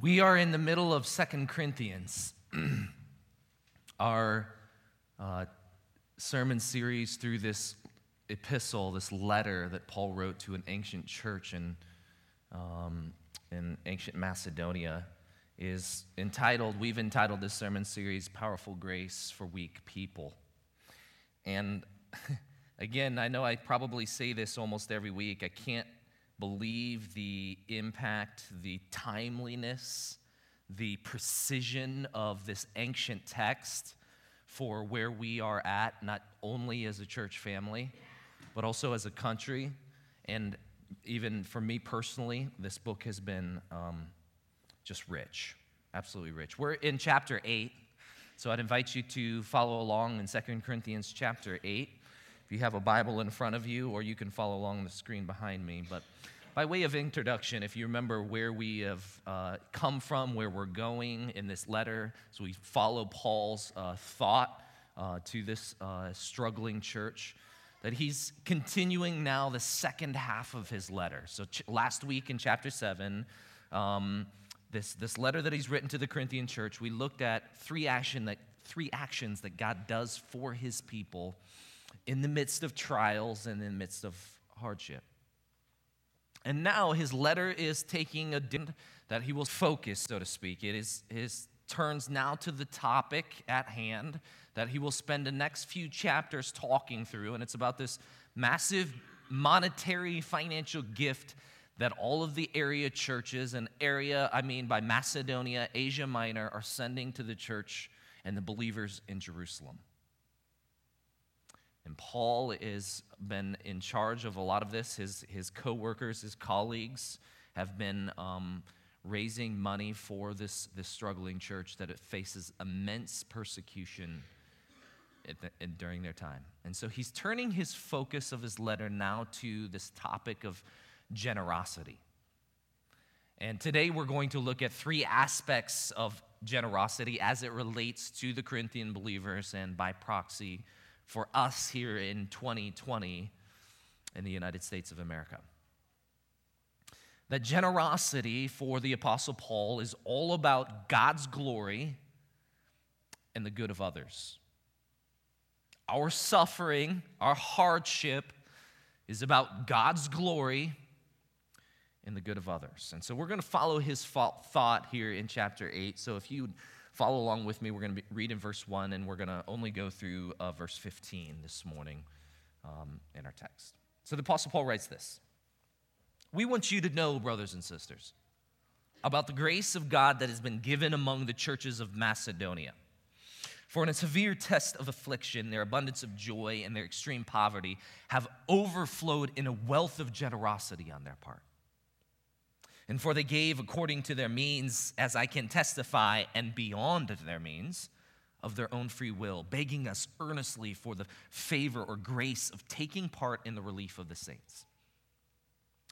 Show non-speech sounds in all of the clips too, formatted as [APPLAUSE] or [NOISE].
We are in the middle of Second Corinthians, [CLEARS THROAT] our uh, sermon series through this epistle, this letter that Paul wrote to an ancient church in, um, in ancient Macedonia, is entitled, we've entitled this sermon series, Powerful Grace for Weak People. And [LAUGHS] again, I know I probably say this almost every week. I can't believe the impact, the timeliness, the precision of this ancient text for where we are at, not only as a church family, but also as a country. And even for me personally, this book has been um, just rich, absolutely rich. We're in chapter 8, so I'd invite you to follow along in 2 Corinthians chapter 8 if you have a Bible in front of you, or you can follow along the screen behind me. But by way of introduction, if you remember where we have uh, come from, where we're going in this letter, so we follow Paul's uh, thought uh, to this uh, struggling church, that he's continuing now the second half of his letter. So ch- last week in chapter 7, um, this, this letter that he's written to the Corinthian church, we looked at three, action that, three actions that God does for his people in the midst of trials and in the midst of hardship. And now his letter is taking a that he will focus, so to speak. It is his turns now to the topic at hand that he will spend the next few chapters talking through, and it's about this massive monetary financial gift that all of the area churches and area, I mean by Macedonia, Asia Minor, are sending to the church and the believers in Jerusalem. And Paul has been in charge of a lot of this. His, his co workers, his colleagues have been um, raising money for this, this struggling church that it faces immense persecution the, during their time. And so he's turning his focus of his letter now to this topic of generosity. And today we're going to look at three aspects of generosity as it relates to the Corinthian believers and by proxy for us here in 2020 in the United States of America. That generosity for the Apostle Paul is all about God's glory and the good of others. Our suffering, our hardship is about God's glory and the good of others. And so we're going to follow his thought here in chapter 8. So if you follow along with me. We're going to read in verse 1, and we're going to only go through uh, verse 15 this morning um, in our text. So the Apostle Paul writes this We want you to know, brothers and sisters, about the grace of God that has been given among the churches of Macedonia. For in a severe test of affliction, their abundance of joy and their extreme poverty have overflowed in a wealth of generosity on their part. And for they gave according to their means, as I can testify, and beyond their means, of their own free will, begging us earnestly for the favor or grace of taking part in the relief of the saints.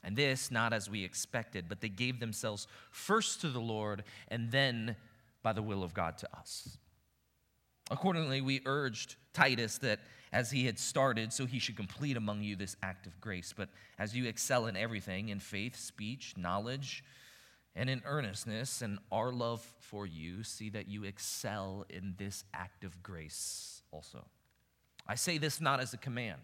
And this, not as we expected, but they gave themselves first to the Lord and then by the will of God to us. Accordingly, we urged Titus that as he had started, so he should complete among you this act of grace. But as you excel in everything, in faith, speech, knowledge, and in earnestness, and our love for you, see that you excel in this act of grace also. I say this not as a command,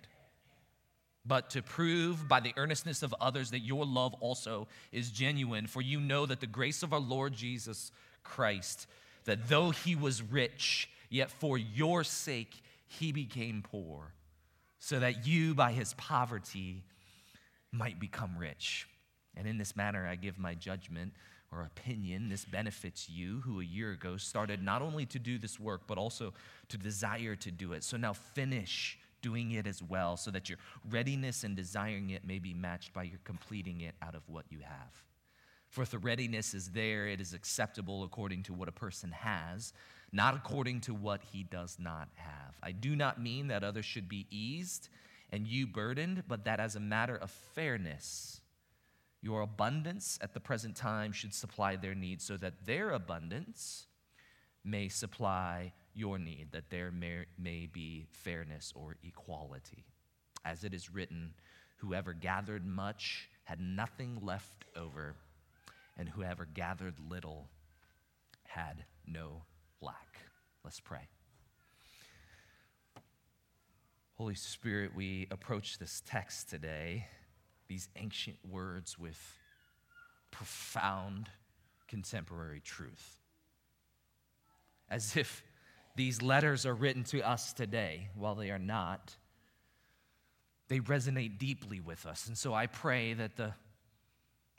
but to prove by the earnestness of others that your love also is genuine. For you know that the grace of our Lord Jesus Christ, that though he was rich, yet for your sake he became poor, so that you, by his poverty, might become rich. And in this manner, I give my judgment or opinion. This benefits you, who a year ago started not only to do this work, but also to desire to do it. So now finish doing it as well, so that your readiness and desiring it may be matched by your completing it out of what you have. For if the readiness is there, it is acceptable according to what a person has, not according to what he does not have. I do not mean that others should be eased and you burdened, but that as a matter of fairness, your abundance at the present time should supply their needs, so that their abundance may supply your need, that there may, may be fairness or equality. As it is written, whoever gathered much had nothing left over and whoever gathered little had no lack. Let's pray. Holy Spirit, we approach this text today, these ancient words, with profound contemporary truth. As if these letters are written to us today, while they are not, they resonate deeply with us. And so I pray that the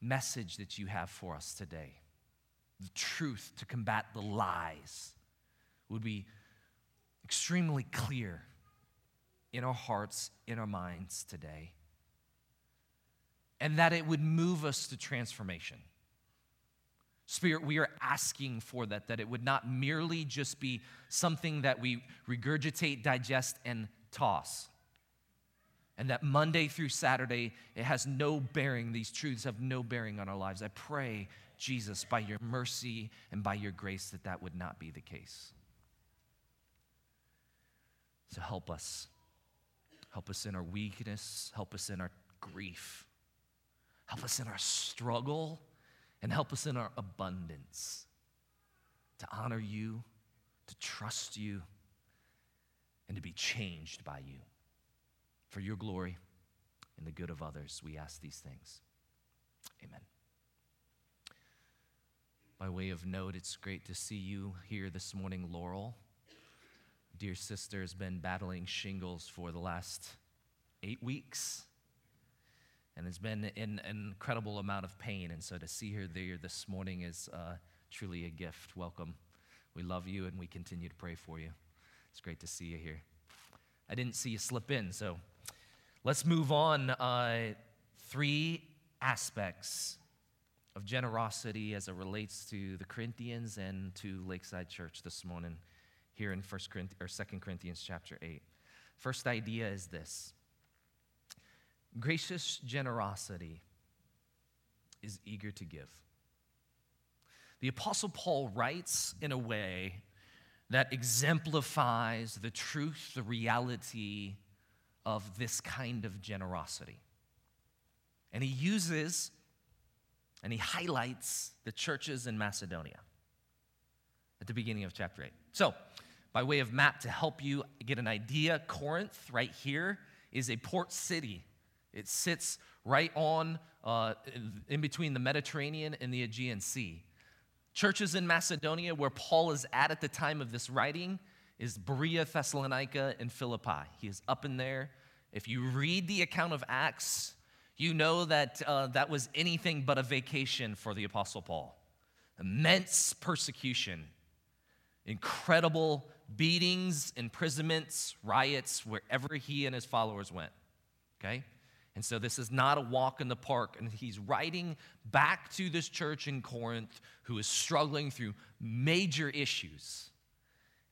message that you have for us today, the truth to combat the lies, would be extremely clear in our hearts, in our minds today, and that it would move us to transformation. Spirit, we are asking for that, that it would not merely just be something that we regurgitate, digest, and toss. And that Monday through Saturday, it has no bearing, these truths have no bearing on our lives. I pray, Jesus, by your mercy and by your grace, that that would not be the case. So help us. Help us in our weakness, help us in our grief, help us in our struggle and help us in our abundance to honor you, to trust you, and to be changed by you. For your glory and the good of others, we ask these things. Amen. By way of note, it's great to see you here this morning, Laurel. Dear sister has been battling shingles for the last eight weeks and has been in an incredible amount of pain. And so to see her there this morning is uh, truly a gift. Welcome. We love you and we continue to pray for you. It's great to see you here. I didn't see you slip in, so let's move on. Uh, three aspects of generosity as it relates to the Corinthians and to Lakeside Church this morning here in 1 Corinthians or 2 Corinthians chapter 8. First idea is this Gracious generosity is eager to give. The Apostle Paul writes in a way that exemplifies the truth, the reality of this kind of generosity. And he uses and he highlights the churches in Macedonia at the beginning of chapter 8. So, by way of map to help you get an idea, Corinth, right here, is a port city it sits right on, uh, in between the Mediterranean and the Aegean Sea. Churches in Macedonia, where Paul is at at the time of this writing, is Berea, Thessalonica, and Philippi. He is up in there. If you read the account of Acts, you know that uh, that was anything but a vacation for the Apostle Paul. Immense persecution, incredible beatings, imprisonments, riots, wherever he and his followers went. Okay? And so this is not a walk in the park. And he's writing back to this church in Corinth who is struggling through major issues.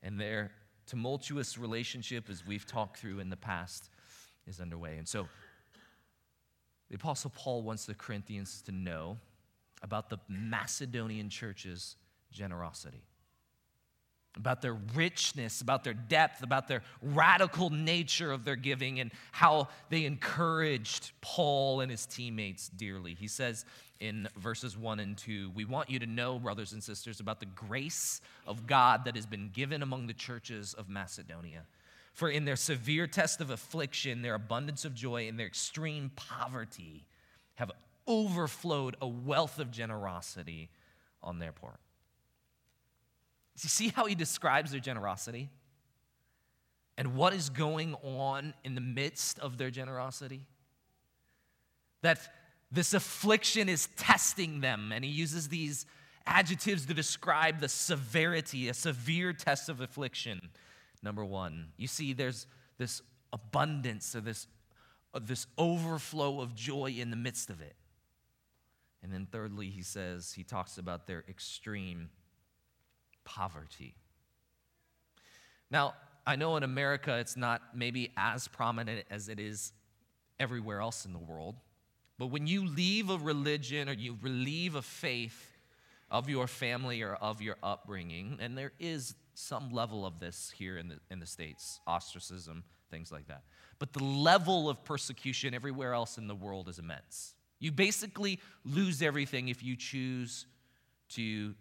And their tumultuous relationship, as we've talked through in the past, is underway. And so the Apostle Paul wants the Corinthians to know about the Macedonian church's generosity about their richness, about their depth, about their radical nature of their giving, and how they encouraged Paul and his teammates dearly. He says in verses 1 and 2 We want you to know, brothers and sisters, about the grace of God that has been given among the churches of Macedonia. For in their severe test of affliction, their abundance of joy, and their extreme poverty have overflowed a wealth of generosity on their part. You see how he describes their generosity? And what is going on in the midst of their generosity? That this affliction is testing them, and he uses these adjectives to describe the severity, a severe test of affliction. Number one, you see, there's this abundance or this, uh, this overflow of joy in the midst of it. And then, thirdly, he says, he talks about their extreme poverty. Now, I know in America it's not maybe as prominent as it is everywhere else in the world, but when you leave a religion or you leave a faith of your family or of your upbringing, and there is some level of this here in the, in the States ostracism, things like that. But the level of persecution everywhere else in the world is immense. You basically lose everything if you choose to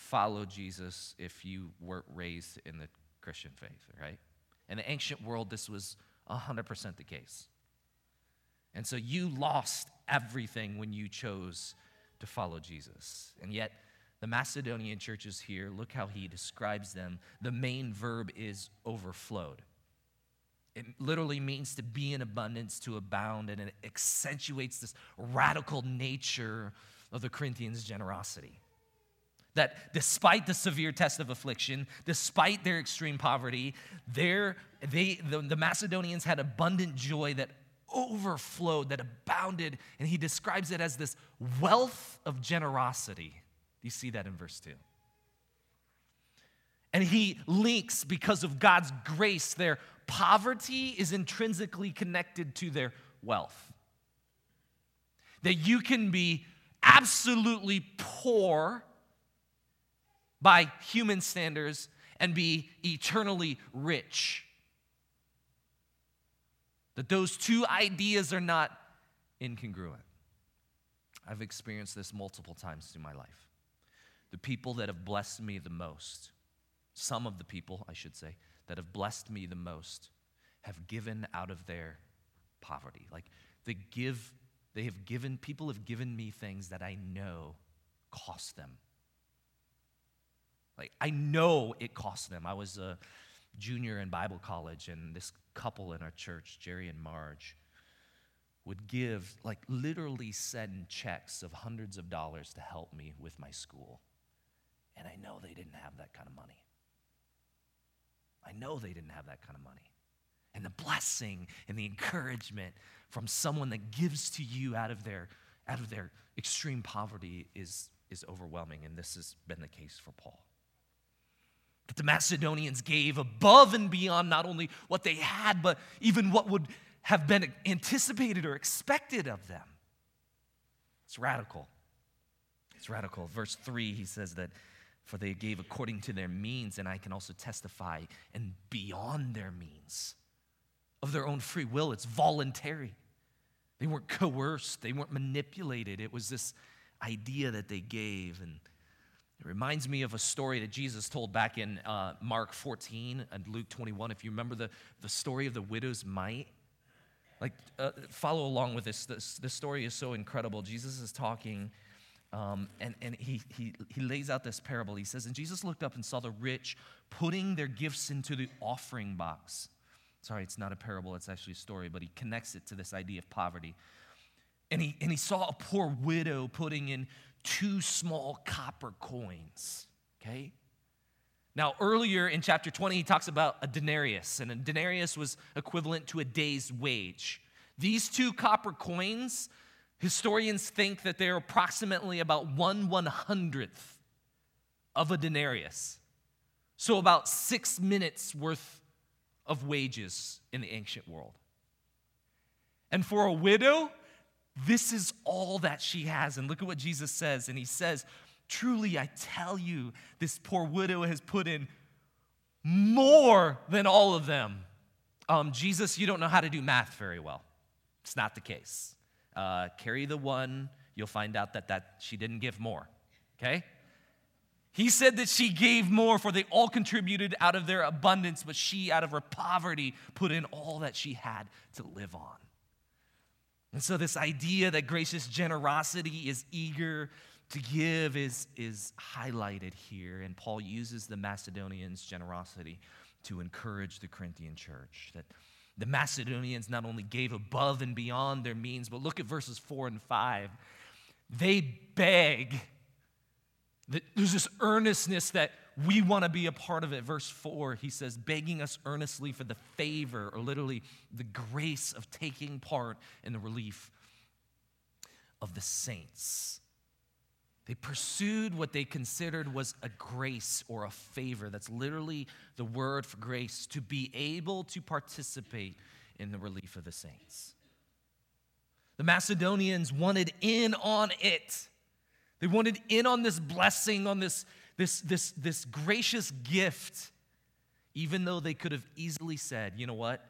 follow Jesus if you weren't raised in the Christian faith, right? In the ancient world, this was 100% the case. And so you lost everything when you chose to follow Jesus. And yet, the Macedonian churches here, look how he describes them. The main verb is overflowed. It literally means to be in abundance, to abound, and it accentuates this radical nature of the Corinthians' generosity. That despite the severe test of affliction, despite their extreme poverty, their, they, the, the Macedonians had abundant joy that overflowed, that abounded, and he describes it as this wealth of generosity. Do You see that in verse 2. And he links, because of God's grace, their poverty is intrinsically connected to their wealth. That you can be absolutely poor by human standards and be eternally rich. That those two ideas are not incongruent. I've experienced this multiple times through my life. The people that have blessed me the most, some of the people, I should say, that have blessed me the most have given out of their poverty. Like they give, they have given, people have given me things that I know cost them. Like I know it cost them. I was a junior in Bible college, and this couple in our church, Jerry and Marge, would give, like literally send checks of hundreds of dollars to help me with my school. And I know they didn't have that kind of money. I know they didn't have that kind of money. And the blessing and the encouragement from someone that gives to you out of their, out of their extreme poverty is, is overwhelming. And this has been the case for Paul. That the Macedonians gave above and beyond not only what they had, but even what would have been anticipated or expected of them. It's radical. It's radical. Verse 3, he says that for they gave according to their means, and I can also testify, and beyond their means. Of their own free will, it's voluntary. They weren't coerced, they weren't manipulated. It was this idea that they gave. And it reminds me of a story that Jesus told back in uh, Mark 14 and Luke 21. If you remember the, the story of the widow's mite, like uh, follow along with this. this. This story is so incredible. Jesus is talking um, and and he, he, he lays out this parable. He says, And Jesus looked up and saw the rich putting their gifts into the offering box. Sorry, it's not a parable, it's actually a story, but he connects it to this idea of poverty. And he, and he saw a poor widow putting in two small copper coins, okay? Now, earlier in chapter 20, he talks about a denarius, and a denarius was equivalent to a day's wage. These two copper coins Historians think that they're approximately about one one hundredth of a denarius. So, about six minutes worth of wages in the ancient world. And for a widow, this is all that she has. And look at what Jesus says. And he says, Truly, I tell you, this poor widow has put in more than all of them. Um, Jesus, you don't know how to do math very well. It's not the case uh, carry the one, you'll find out that, that she didn't give more. Okay? He said that she gave more, for they all contributed out of their abundance, but she, out of her poverty, put in all that she had to live on. And so, this idea that gracious generosity is eager to give is, is highlighted here. And Paul uses the Macedonians' generosity to encourage the Corinthian church that the Macedonians not only gave above and beyond their means, but look at verses four and five. They beg. There's this earnestness that we want to be a part of it. Verse 4, he says, begging us earnestly for the favor, or literally the grace of taking part in the relief of the saints. They pursued what they considered was a grace or a favor. That's literally the word for grace, to be able to participate in the relief of the saints. The Macedonians wanted in on it. They wanted in on this blessing, on this, this, this, this gracious gift, even though they could have easily said, you know what?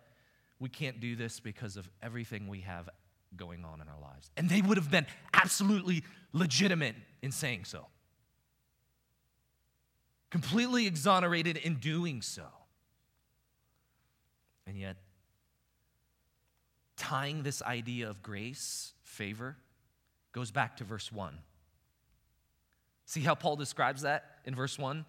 We can't do this because of everything we have going on in our lives. And they would have been absolutely legitimate in saying so, completely exonerated in doing so. And yet, tying this idea of grace, favor, goes back to verse 1. See how Paul describes that in verse 1?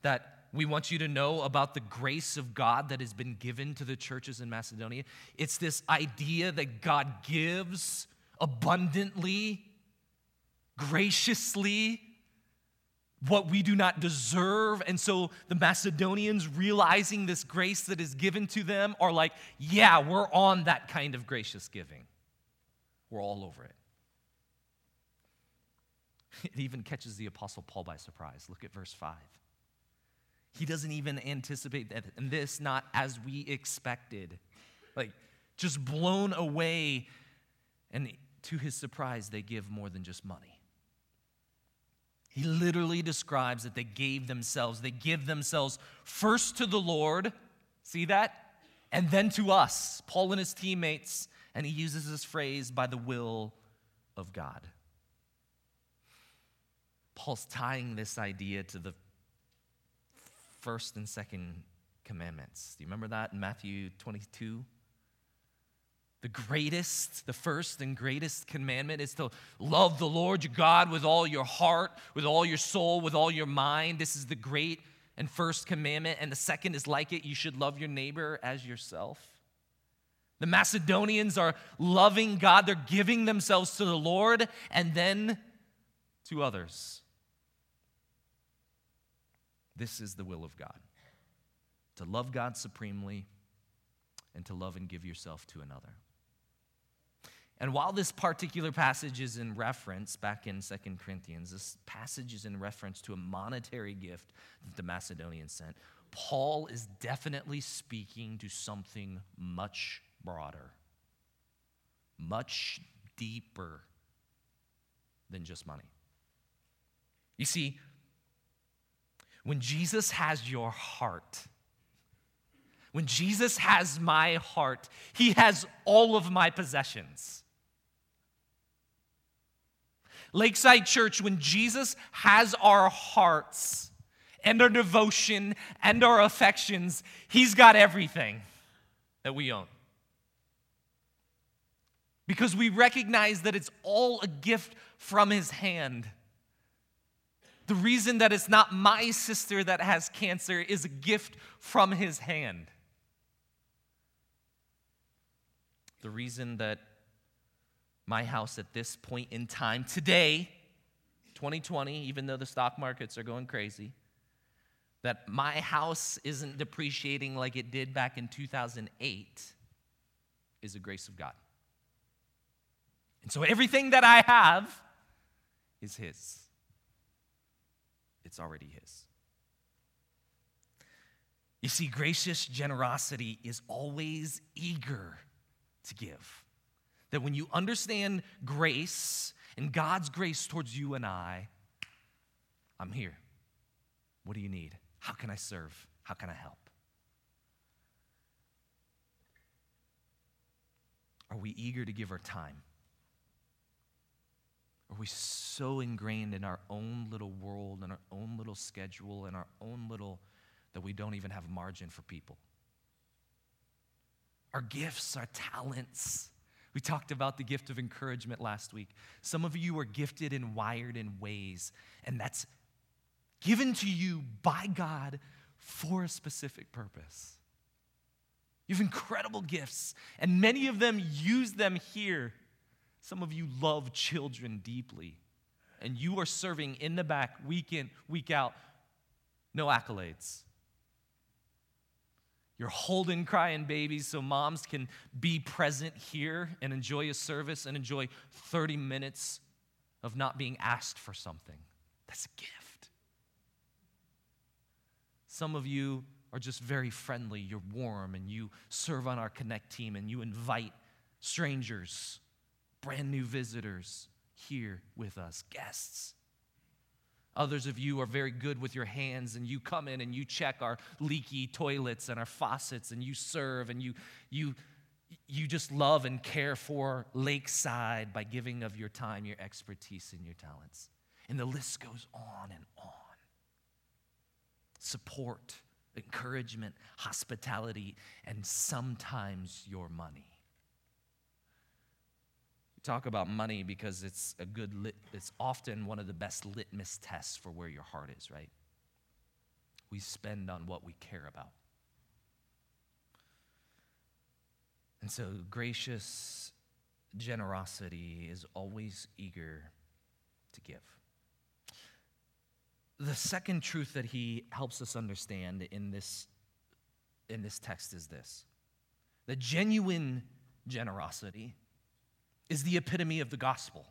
That we want you to know about the grace of God that has been given to the churches in Macedonia. It's this idea that God gives abundantly, graciously, what we do not deserve. And so the Macedonians, realizing this grace that is given to them, are like, yeah, we're on that kind of gracious giving. We're all over it. [LAUGHS] It even catches the Apostle Paul by surprise. Look at verse 5. He doesn't even anticipate that. And this, not as we expected. Like, just blown away. And to his surprise, they give more than just money. He literally describes that they gave themselves. They give themselves first to the Lord. See that? And then to us, Paul and his teammates. And he uses this phrase by the will of God. Paul's tying this idea to the first and second commandments. Do you remember that in Matthew 22? The greatest, the first and greatest commandment is to love the Lord your God with all your heart, with all your soul, with all your mind. This is the great and first commandment. And the second is like it you should love your neighbor as yourself. The Macedonians are loving God, they're giving themselves to the Lord and then to others. This is the will of God to love God supremely and to love and give yourself to another. And while this particular passage is in reference, back in Second Corinthians, this passage is in reference to a monetary gift that the Macedonians sent, Paul is definitely speaking to something much broader, much deeper than just money. You see, when Jesus has your heart, when Jesus has my heart, he has all of my possessions. Lakeside Church, when Jesus has our hearts and our devotion and our affections, he's got everything that we own. Because we recognize that it's all a gift from his hand. The reason that it's not my sister that has cancer is a gift from his hand. The reason that my house at this point in time, today, 2020, even though the stock markets are going crazy, that my house isn't depreciating like it did back in 2008 is a grace of God. And so everything that I have is His it's already His. You see, gracious generosity is always eager to give. That when you understand grace and God's grace towards you and I, I'm here. What do you need? How can I serve? How can I help? Are we eager to give our time? Are we so ingrained in our own little world and our own little schedule and our own little that we don't even have margin for people? Our gifts, our talents. We talked about the gift of encouragement last week. Some of you are gifted and wired in ways, and that's given to you by God for a specific purpose. You have incredible gifts, and many of them use them here some of you love children deeply, and you are serving in the back week in, week out, no accolades. You're holding crying babies so moms can be present here and enjoy a service and enjoy 30 minutes of not being asked for something. That's a gift. Some of you are just very friendly, you're warm, and you serve on our Connect team and you invite strangers brand new visitors here with us, guests. Others of you are very good with your hands and you come in and you check our leaky toilets and our faucets and you serve and you, you, you just love and care for Lakeside by giving of your time, your expertise, and your talents. And the list goes on and on. Support, encouragement, hospitality, and sometimes your money. Talk about money because it's a good lit, it's often one of the best litmus tests for where your heart is, right? We spend on what we care about. And so, gracious generosity is always eager to give. The second truth that he helps us understand in this, in this text is this the genuine generosity is the epitome of the gospel.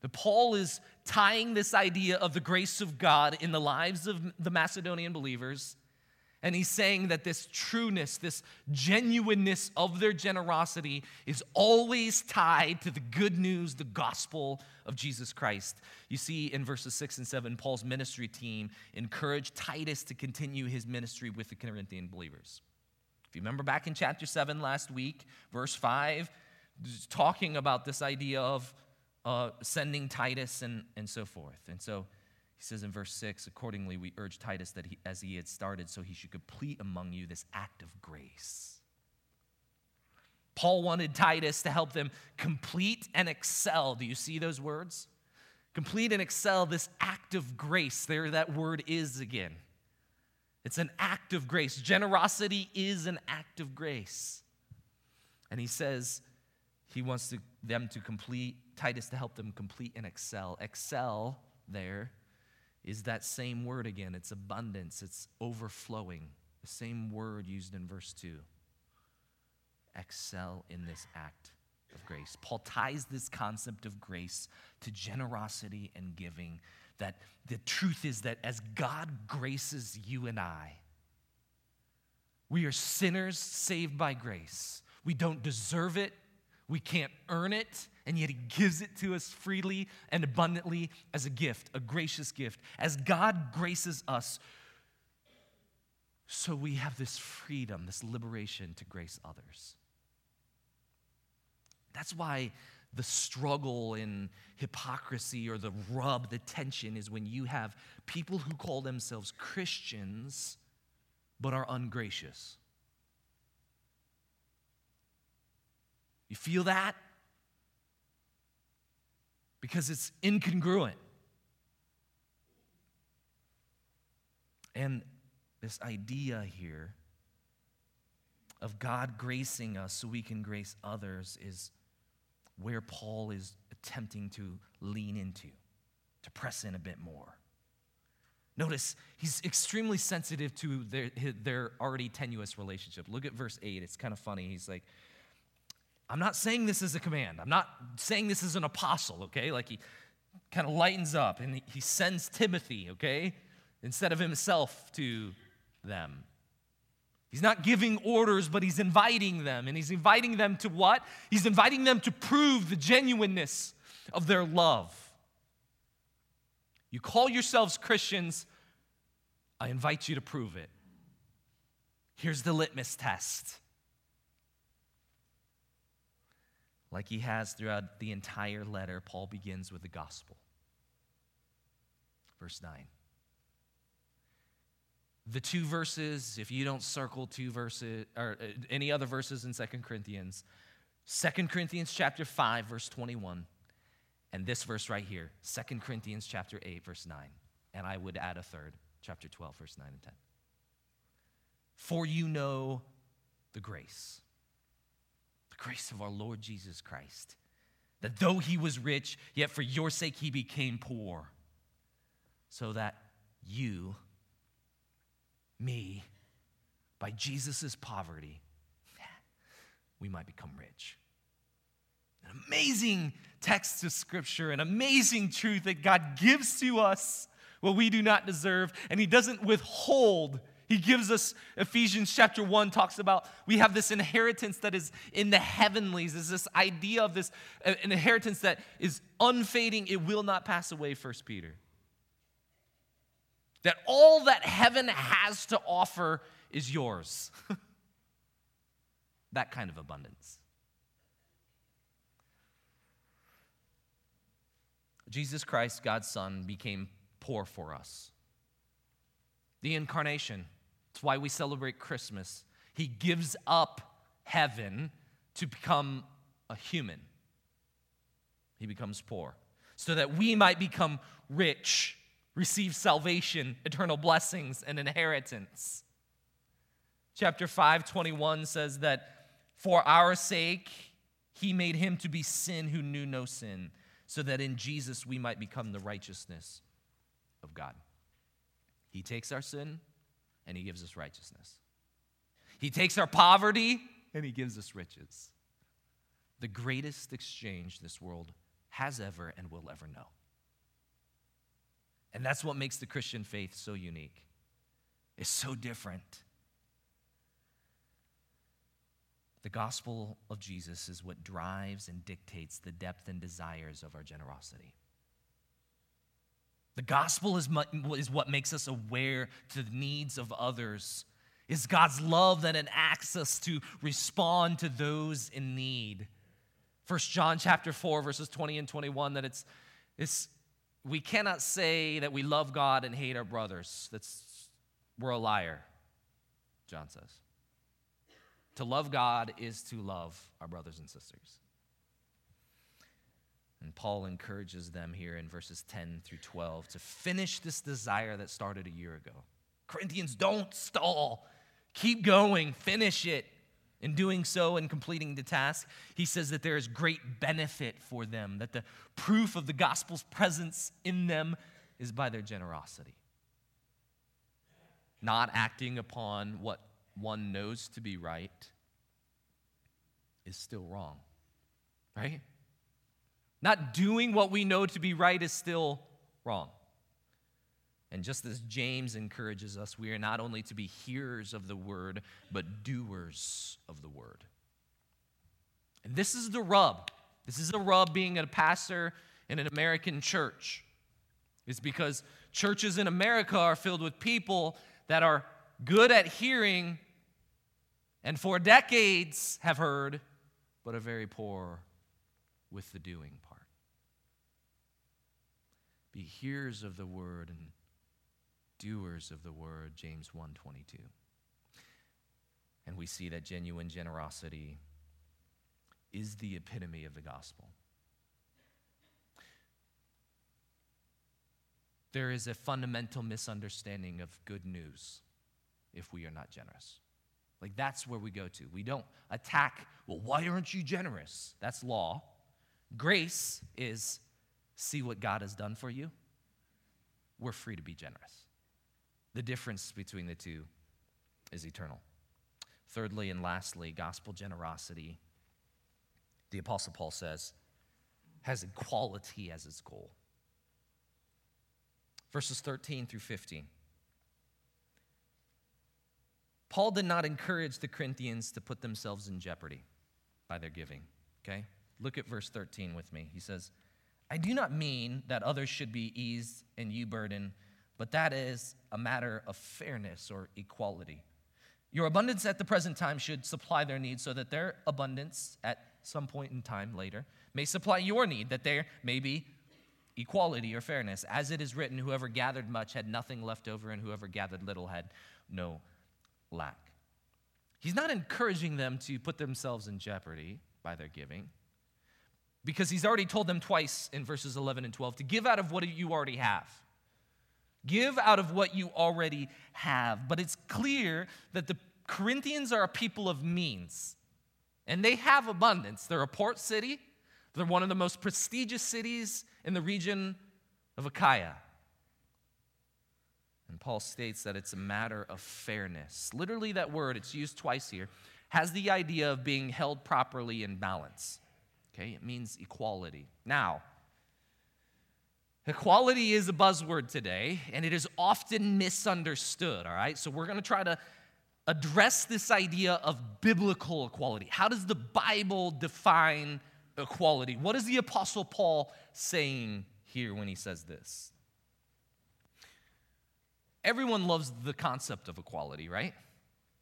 The Paul is tying this idea of the grace of God in the lives of the Macedonian believers and he's saying that this trueness, this genuineness of their generosity is always tied to the good news, the gospel of Jesus Christ. You see in verses 6 and 7, Paul's ministry team encouraged Titus to continue his ministry with the Corinthian believers. If you remember back in chapter 7 last week, verse 5, talking about this idea of uh, sending Titus and, and so forth. And so he says in verse 6 accordingly, we urge Titus that he, as he had started, so he should complete among you this act of grace. Paul wanted Titus to help them complete and excel. Do you see those words? Complete and excel this act of grace. There, that word is again. It's an act of grace. Generosity is an act of grace. And he says he wants to, them to complete, Titus to help them complete and excel. Excel there is that same word again. It's abundance, it's overflowing. The same word used in verse 2. Excel in this act of grace. Paul ties this concept of grace to generosity and giving. That the truth is that as God graces you and I, we are sinners saved by grace. We don't deserve it, we can't earn it, and yet He gives it to us freely and abundantly as a gift, a gracious gift. As God graces us, so we have this freedom, this liberation to grace others. That's why the struggle in hypocrisy or the rub, the tension is when you have people who call themselves Christians but are ungracious. You feel that? Because it's incongruent. And this idea here of God gracing us so we can grace others is where Paul is attempting to lean into, to press in a bit more. Notice he's extremely sensitive to their, their already tenuous relationship. Look at verse 8. It's kind of funny. He's like, I'm not saying this as a command. I'm not saying this as an apostle, okay? Like he kind of lightens up and he sends Timothy, okay? Instead of himself to them. He's not giving orders, but he's inviting them. And he's inviting them to what? He's inviting them to prove the genuineness of their love. You call yourselves Christians, I invite you to prove it. Here's the litmus test Like he has throughout the entire letter, Paul begins with the gospel. Verse 9. The two verses, if you don't circle two verses or uh, any other verses in Second Corinthians, Second Corinthians chapter 5, verse 21, and this verse right here, Second Corinthians chapter 8, verse 9. And I would add a third, chapter 12, verse 9 and 10. For you know the grace grace of our Lord Jesus Christ. That though he was rich, yet for your sake he became poor, so that you, me, by Jesus' poverty, we might become rich. An amazing text of scripture, an amazing truth that God gives to us what we do not deserve, and he doesn't withhold he gives us, Ephesians chapter 1 talks about we have this inheritance that is in the heavenlies. There's this idea of this uh, an inheritance that is unfading, it will not pass away, First Peter. That all that heaven has to offer is yours. [LAUGHS] That kind of abundance. Jesus Christ, God's Son, became poor for us. The incarnation. It's why we celebrate Christmas. He gives up heaven to become a human. He becomes poor so that we might become rich, receive salvation, eternal blessings, and inheritance. Chapter 5, 21 says that for our sake, he made him to be sin who knew no sin so that in Jesus we might become the righteousness of God. He takes our sin and he gives us righteousness. He takes our poverty and he gives us riches. The greatest exchange this world has ever and will ever know. And that's what makes the Christian faith so unique. It's so different. The gospel of Jesus is what drives and dictates the depth and desires of our generosity. The gospel is, is what makes us aware to the needs of others. Is God's love that enacts us to respond to those in need. First John chapter 4, verses 20 and 21, that it's, it's we cannot say that we love God and hate our brothers. That's we're a liar, John says. To love God is to love our brothers and sisters. And Paul encourages them here in verses 10 through 12 to finish this desire that started a year ago. Corinthians, don't stall. Keep going, finish it. In doing so and completing the task, he says that there is great benefit for them, that the proof of the gospel's presence in them is by their generosity. Not acting upon what one knows to be right is still wrong, right? Not doing what we know to be right is still wrong. And just as James encourages us, we are not only to be hearers of the word, but doers of the word. And this is the rub. This is the rub being a pastor in an American church. It's because churches in America are filled with people that are good at hearing and for decades have heard, but are very poor with the doing part. Be hearers of the word and doers of the word, James 1:22. And we see that genuine generosity is the epitome of the gospel. There is a fundamental misunderstanding of good news if we are not generous. Like that's where we go to. We don't attack, well, why aren't you generous? That's law. Grace is see what God has done for you. We're free to be generous. The difference between the two is eternal. Thirdly and lastly, gospel generosity, the Apostle Paul says, has equality as its goal. Verses 13 through 15. Paul did not encourage the Corinthians to put themselves in jeopardy by their giving. Okay? Look at verse 13 with me. He says, I do not mean that others should be eased and you burden but that is a matter of fairness or equality. Your abundance at the present time should supply their needs so that their abundance at some point in time later may supply your need, that there may be equality or fairness. As it is written, whoever gathered much had nothing left over, and whoever gathered little had no lack. He's not encouraging them to put themselves in jeopardy by their giving because he's already told them twice in verses 11 and 12 to give out of what you already have. Give out of what you already have. But it's clear that the Corinthians are a people of means, and they have abundance. They're a port city, they're one of the most prestigious cities in the region of Achaia. And Paul states that it's a matter of fairness. Literally, that word, it's used twice here, has the idea of being held properly in balance. Okay, it means equality. Now, Equality is a buzzword today, and it is often misunderstood, all right? So we're going to try to address this idea of biblical equality. How does the Bible define equality? What is the Apostle Paul saying here when he says this? Everyone loves the concept of equality, right?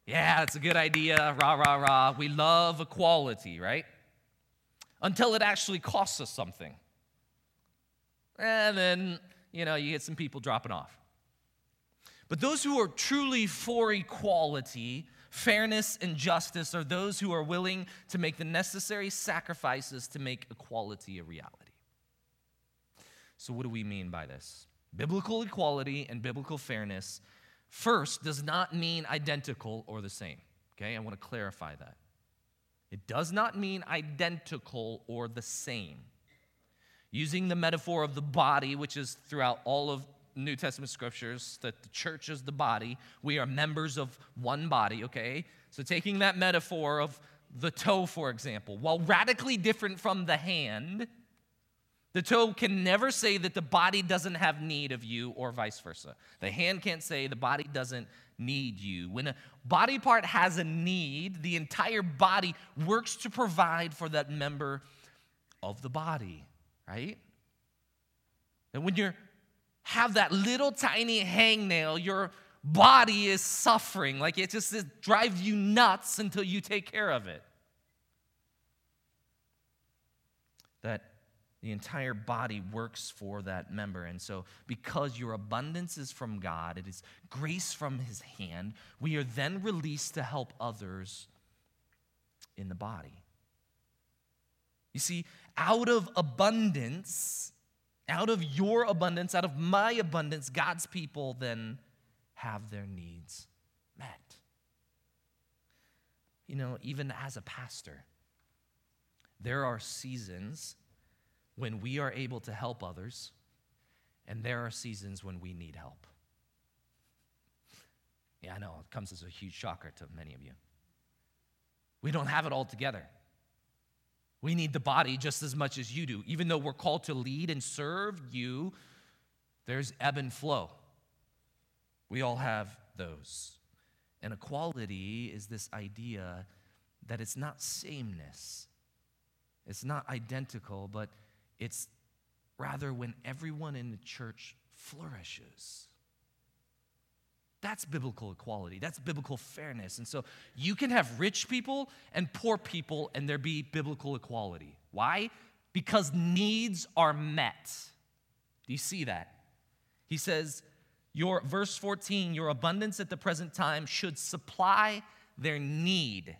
Yeah, it's a good idea. Rah, rah, rah. We love equality, right? Until it actually costs us something. And then, you know, you get some people dropping off. But those who are truly for equality, fairness, and justice are those who are willing to make the necessary sacrifices to make equality a reality. So, what do we mean by this? Biblical equality and biblical fairness, first, does not mean identical or the same. Okay, I want to clarify that. It does not mean identical or the same. Using the metaphor of the body, which is throughout all of New Testament scriptures, that the church is the body, we are members of one body, okay? So taking that metaphor of the toe, for example, while radically different from the hand, the toe can never say that the body doesn't have need of you or vice versa. The hand can't say the body doesn't need you. When a body part has a need, the entire body works to provide for that member of the body, right? And when you have that little tiny hangnail, your body is suffering. Like it just it drives you nuts until you take care of it. That the entire body works for that member. And so, because your abundance is from God, it is grace from His hand, we are then released to help others in the body. You see, out of abundance, out of your abundance, out of my abundance, God's people then have their needs met. You know, even as a pastor, there are seasons when we are able to help others, and there are seasons when we need help. Yeah, I know, it comes as a huge shocker to many of you. We don't have it all together. We need the body just as much as you do. Even though we're called to lead and serve you, there's ebb and flow. We all have those. And equality is this idea that it's not sameness, it's not identical, but it's rather when everyone in the church flourishes. That's biblical equality. That's biblical fairness. And so you can have rich people and poor people and there be biblical equality. Why? Because needs are met. Do you see that? He says, your verse 14, your abundance at the present time should supply their need.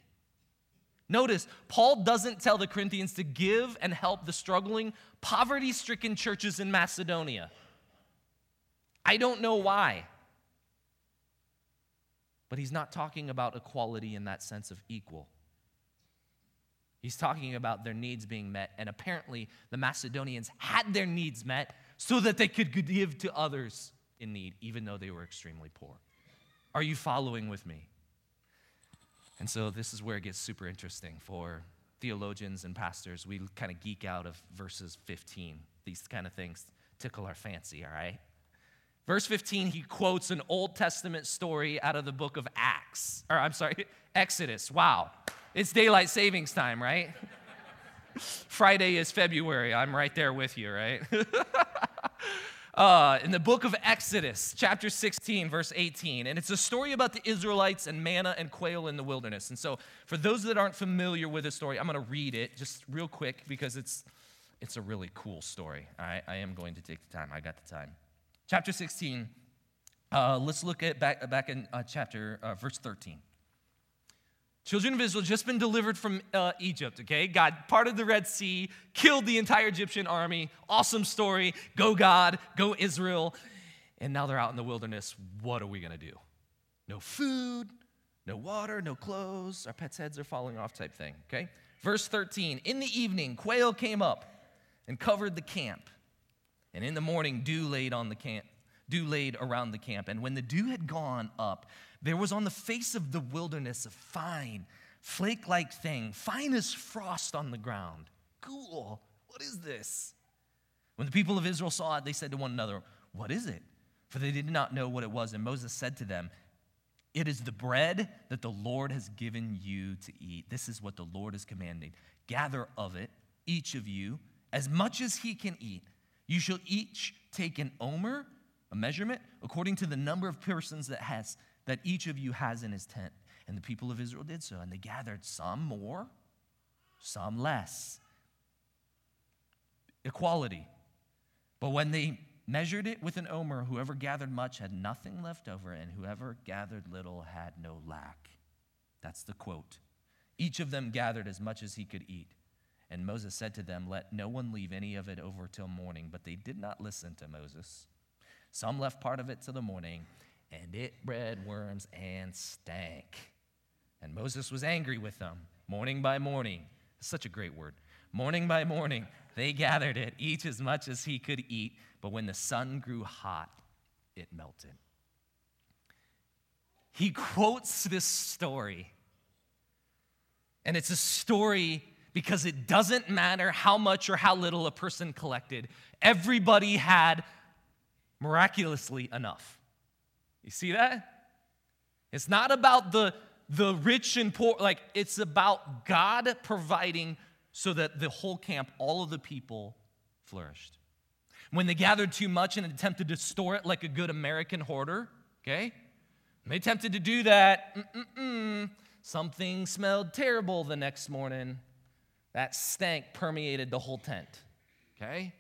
Notice, Paul doesn't tell the Corinthians to give and help the struggling, poverty stricken churches in Macedonia. I don't know why. But he's not talking about equality in that sense of equal. He's talking about their needs being met, and apparently the Macedonians had their needs met so that they could give to others in need, even though they were extremely poor. Are you following with me? And so this is where it gets super interesting for theologians and pastors. We kind of geek out of verses 15. These kind of things tickle our fancy, all right? Verse 15, he quotes an Old Testament story out of the book of Acts, or I'm sorry, [LAUGHS] Exodus. Wow. It's daylight savings time, right? [LAUGHS] Friday is February. I'm right there with you, right? [LAUGHS] uh, in the book of Exodus, chapter 16, verse 18. And it's a story about the Israelites and manna and quail in the wilderness. And so, for those that aren't familiar with the story, I'm going to read it just real quick because it's, it's a really cool story. I, I am going to take the time. I got the time. Chapter 16, uh, let's look at back, back in uh, chapter, uh, verse 13. Children of Israel just been delivered from uh, Egypt, okay? God parted the Red Sea, killed the entire Egyptian army. Awesome story. Go, God, go, Israel. And now they're out in the wilderness. What are we going to do? No food, no water, no clothes. Our pets' heads are falling off, type thing, okay? Verse 13 In the evening, quail came up and covered the camp. And in the morning, dew laid on the camp, dew laid around the camp. And when the dew had gone up, there was on the face of the wilderness a fine, flake like thing, fine as frost on the ground. Cool. What is this? When the people of Israel saw it, they said to one another, What is it? For they did not know what it was. And Moses said to them, It is the bread that the Lord has given you to eat. This is what the Lord is commanding. Gather of it, each of you, as much as he can eat. You shall each take an omer, a measurement, according to the number of persons that has that each of you has in his tent. And the people of Israel did so. And they gathered some more, some less. Equality. But when they measured it with an omer, whoever gathered much had nothing left over, and whoever gathered little had no lack. That's the quote. Each of them gathered as much as he could eat. And Moses said to them, Let no one leave any of it over till morning. But they did not listen to Moses. Some left part of it till the morning, and it bred worms and stank. And Moses was angry with them, morning by morning. Such a great word. Morning by morning, they gathered it, each as much as he could eat. But when the sun grew hot, it melted. He quotes this story. And it's a story because it doesn't matter how much or how little a person collected, everybody had miraculously enough. You see that? It's not about the, the rich and poor, like, it's about God providing so that the whole camp, all of the people, flourished. When they gathered too much and attempted to store it like a good American hoarder, okay? They attempted to do that. Mm-mm-mm. Something smelled terrible the next morning. That stank permeated the whole tent, okay?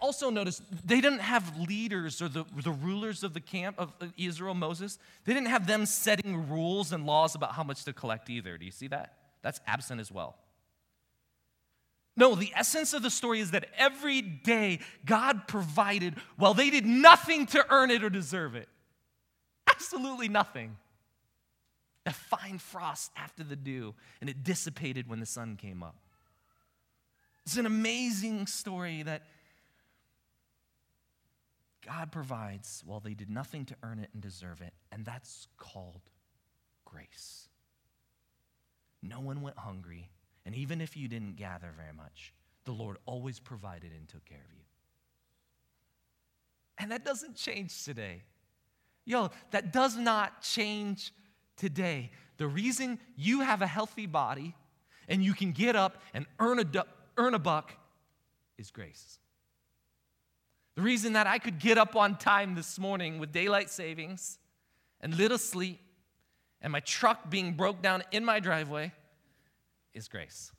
Also, notice they didn't have leaders or the, the rulers of the camp of Israel, Moses. They didn't have them setting rules and laws about how much to collect either. Do you see that? That's absent as well. No, the essence of the story is that every day God provided while they did nothing to earn it or deserve it. Absolutely nothing. A fine frost after the dew, and it dissipated when the sun came up. It's an amazing story that God provides while they did nothing to earn it and deserve it, and that's called grace. No one went hungry, and even if you didn't gather very much, the Lord always provided and took care of you. And that doesn't change today. Yo, that does not change today. The reason you have a healthy body and you can get up and earn a, du- earn a buck is grace. The reason that I could get up on time this morning with daylight savings and little sleep and my truck being broke down in my driveway is grace.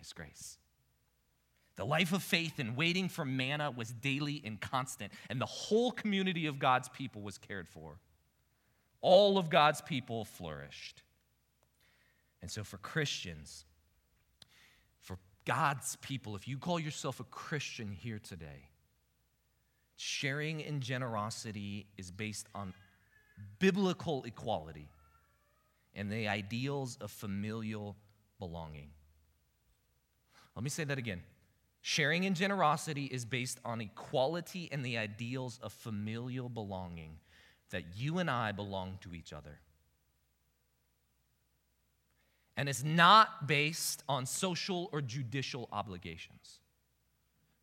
Is grace. The life of faith and waiting for manna was daily and constant, and the whole community of God's people was cared for. All of God's people flourished. And so, for Christians, God's people, if you call yourself a Christian here today, sharing in generosity is based on biblical equality and the ideals of familial belonging. Let me say that again. Sharing in generosity is based on equality and the ideals of familial belonging, that you and I belong to each other. And it's not based on social or judicial obligations.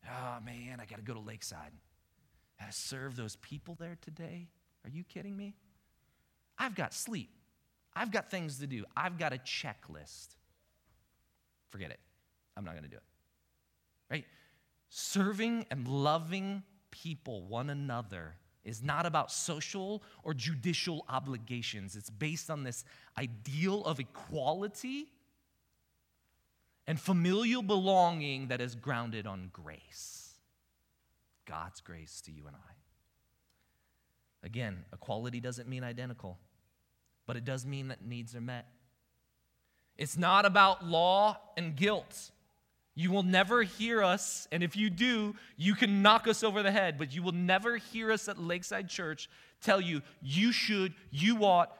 Oh man, I got to go to Lakeside. I got to serve those people there today. Are you kidding me? I've got sleep. I've got things to do. I've got a checklist. Forget it. I'm not going to do it. Right? Serving and loving people, one another, is not about social or judicial obligations. It's based on this ideal of equality and familial belonging that is grounded on grace. God's grace to you and I. Again, equality doesn't mean identical but it does mean that needs are met. It's not about law and guilt. You will never hear us, and if you do, you can knock us over the head, but you will never hear us at Lakeside Church tell you, you should, you ought,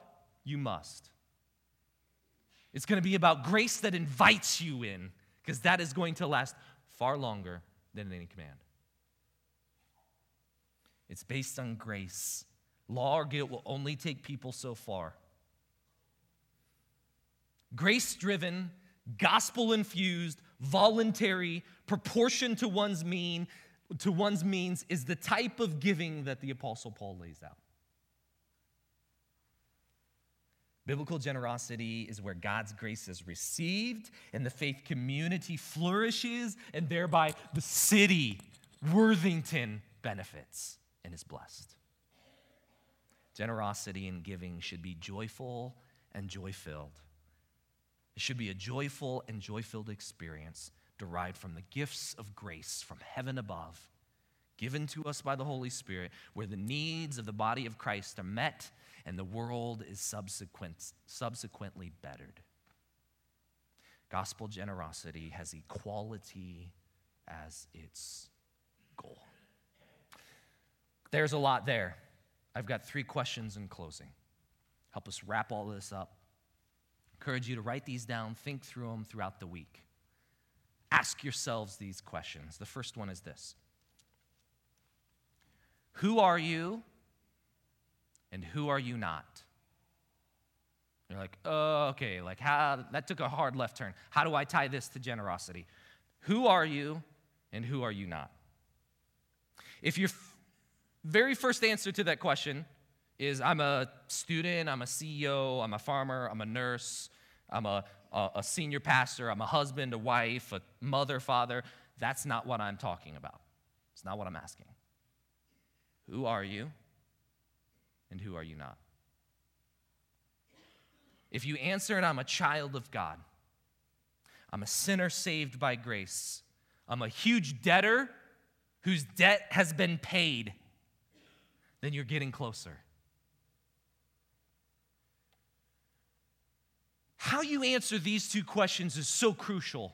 you must. It's going to be about grace that invites you in, because that is going to last far longer than any command. It's based on grace. Law or guilt will only take people so far. Grace driven, gospel infused, voluntary, proportion to one's mean to one's means is the type of giving that the apostle Paul lays out. Biblical generosity is where God's grace is received and the faith community flourishes, and thereby the city, Worthington, benefits and is blessed. Generosity and giving should be joyful and joy filled. It should be a joyful and joy filled experience derived from the gifts of grace from heaven above, given to us by the Holy Spirit, where the needs of the body of Christ are met and the world is subsequent, subsequently bettered. Gospel generosity has equality as its goal. There's a lot there. I've got three questions in closing. Help us wrap all this up. Encourage you to write these down, think through them throughout the week. Ask yourselves these questions. The first one is this Who are you and who are you not? You're like, oh, okay, like how that took a hard left turn. How do I tie this to generosity? Who are you and who are you not? If you're very first answer to that question is I'm a student, I'm a CEO, I'm a farmer, I'm a nurse, I'm a, a, a, senior pastor, I'm a husband, a wife, a mother, father. That's not what I'm talking about. It's not what I'm asking. Who are you and who are you not? If you answer it, I'm a child of God, I'm a sinner saved by grace, I'm a huge debtor whose debt has been paid then you're getting closer. How you answer these two questions is so crucial.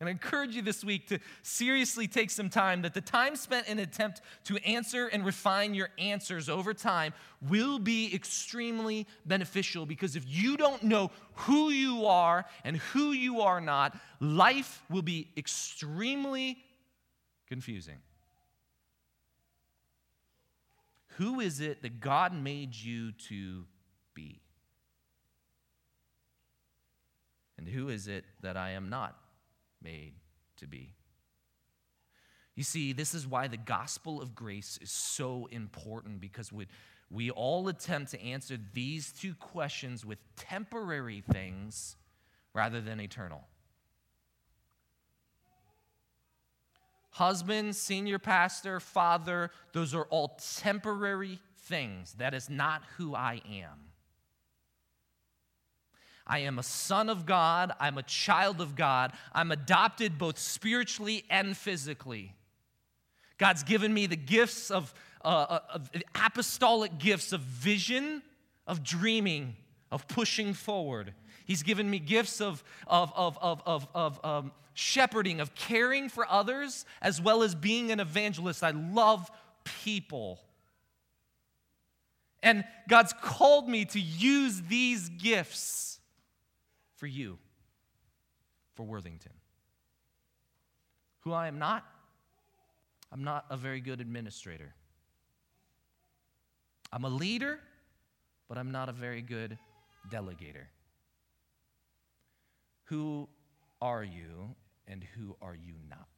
And I encourage you this week to seriously take some time that the time spent in attempt to answer and refine your answers over time will be extremely beneficial because if you don't know who you are and who you are not, life will be extremely confusing. Who is it that God made you to be? And who is it that I am not made to be? You see, this is why the gospel of grace is so important because we, we all attempt to answer these two questions with temporary things rather than eternal. husband, senior pastor, father, those are all temporary things. That is not who I am. I am a son of God. I'm a child of God. I'm adopted both spiritually and physically. God's given me the gifts of, uh, uh of apostolic gifts of vision, of dreaming, of pushing forward. He's given me gifts of, of, of, of, of, of um, shepherding, of caring for others, as well as being an evangelist. I love people. And God's called me to use these gifts for you, for Worthington. Who I am not, I'm not a very good administrator. I'm a leader, but I'm not a very good delegator. Who are you and who are you not?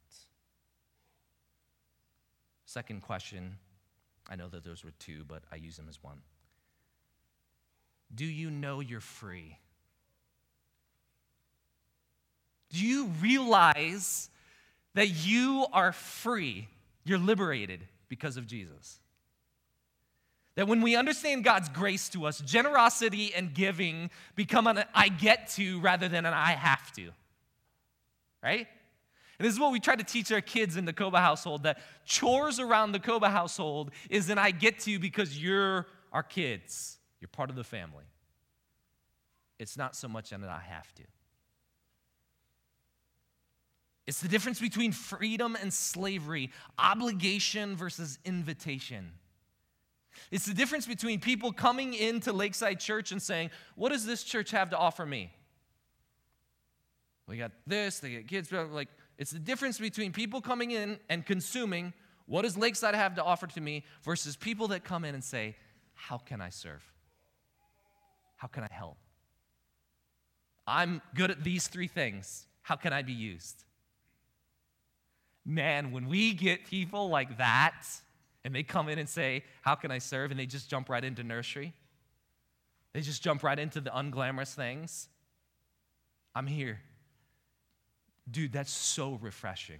Second question I know that those were two, but I use them as one. Do you know you're free? Do you realize that you are free? You're liberated because of Jesus. That when we understand God's grace to us, generosity and giving become an I get to rather than an I have to. Right? And this is what we try to teach our kids in the Koba household that chores around the Koba household is an I get to because you're our kids. You're part of the family. It's not so much an I have to. It's the difference between freedom and slavery, obligation versus invitation. It's the difference between people coming into Lakeside Church and saying, What does this church have to offer me? We got this, they get kids, like, it's the difference between people coming in and consuming, What does Lakeside have to offer to me, versus people that come in and say, How can I serve? How can I help? I'm good at these three things. How can I be used? Man, when we get people like that, and they come in and say, How can I serve? And they just jump right into nursery. They just jump right into the unglamorous things. I'm here. Dude, that's so refreshing.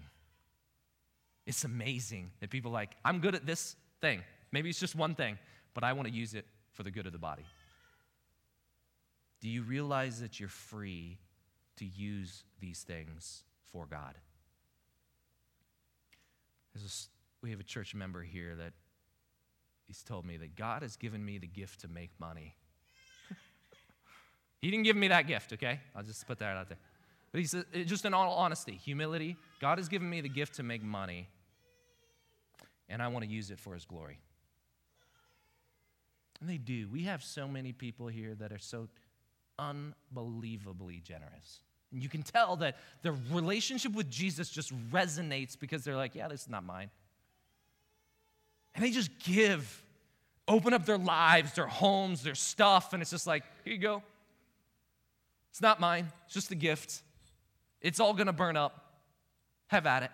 It's amazing that people like, I'm good at this thing. Maybe it's just one thing, but I want to use it for the good of the body. Do you realize that you're free to use these things for God? A, we have a church member here that he's told me that God has given me the gift to make money. [LAUGHS] he didn't give me that gift, okay? I'll just put that out there. But he said, just in all honesty, humility, God has given me the gift to make money, and I want to use it for his glory. And they do. We have so many people here that are so unbelievably generous. And you can tell that their relationship with Jesus just resonates because they're like, yeah, this is not mine. And they just give, open up their lives, their homes, their stuff, and it's just like, here you go. It's not mine, it's just a gift. It's all gonna burn up. Have at it.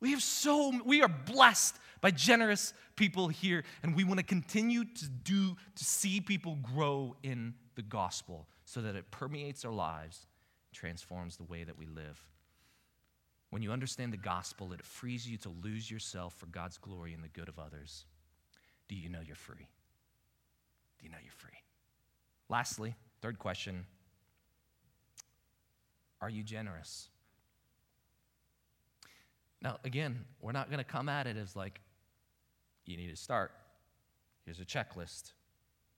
We have so, we are blessed by generous people here, and we want to continue to do, to see people grow in the gospel so that it permeates our lives, transforms the way that we live. When you understand the gospel, it frees you to lose yourself for God's glory and the good of others. Do you know you're free? Do you know you're free? Lastly, third question Are you generous? Now, again, we're not going to come at it as like, you need to start. Here's a checklist.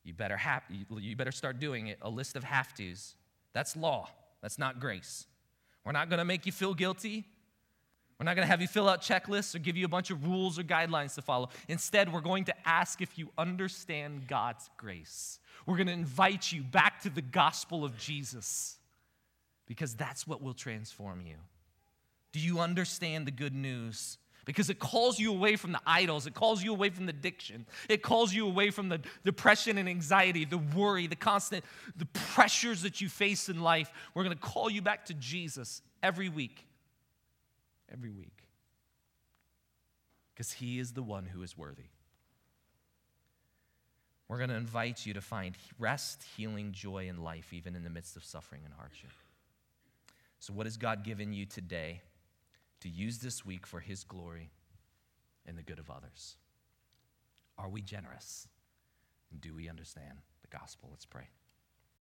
You better, have, you better start doing it. A list of have tos. That's law. That's not grace. We're not going to make you feel guilty. We're not going to have you fill out checklists or give you a bunch of rules or guidelines to follow. Instead, we're going to ask if you understand God's grace. We're going to invite you back to the gospel of Jesus because that's what will transform you. Do you understand the good news? Because it calls you away from the idols. It calls you away from the addiction. It calls you away from the depression and anxiety, the worry, the constant, the pressures that you face in life. We're going to call you back to Jesus every week. Every week. Because he is the one who is worthy. We're going to invite you to find rest, healing, joy in life, even in the midst of suffering and hardship. So, what has God given you today? To use this week for His glory and the good of others? Are we generous? And do we understand the gospel? Let's pray.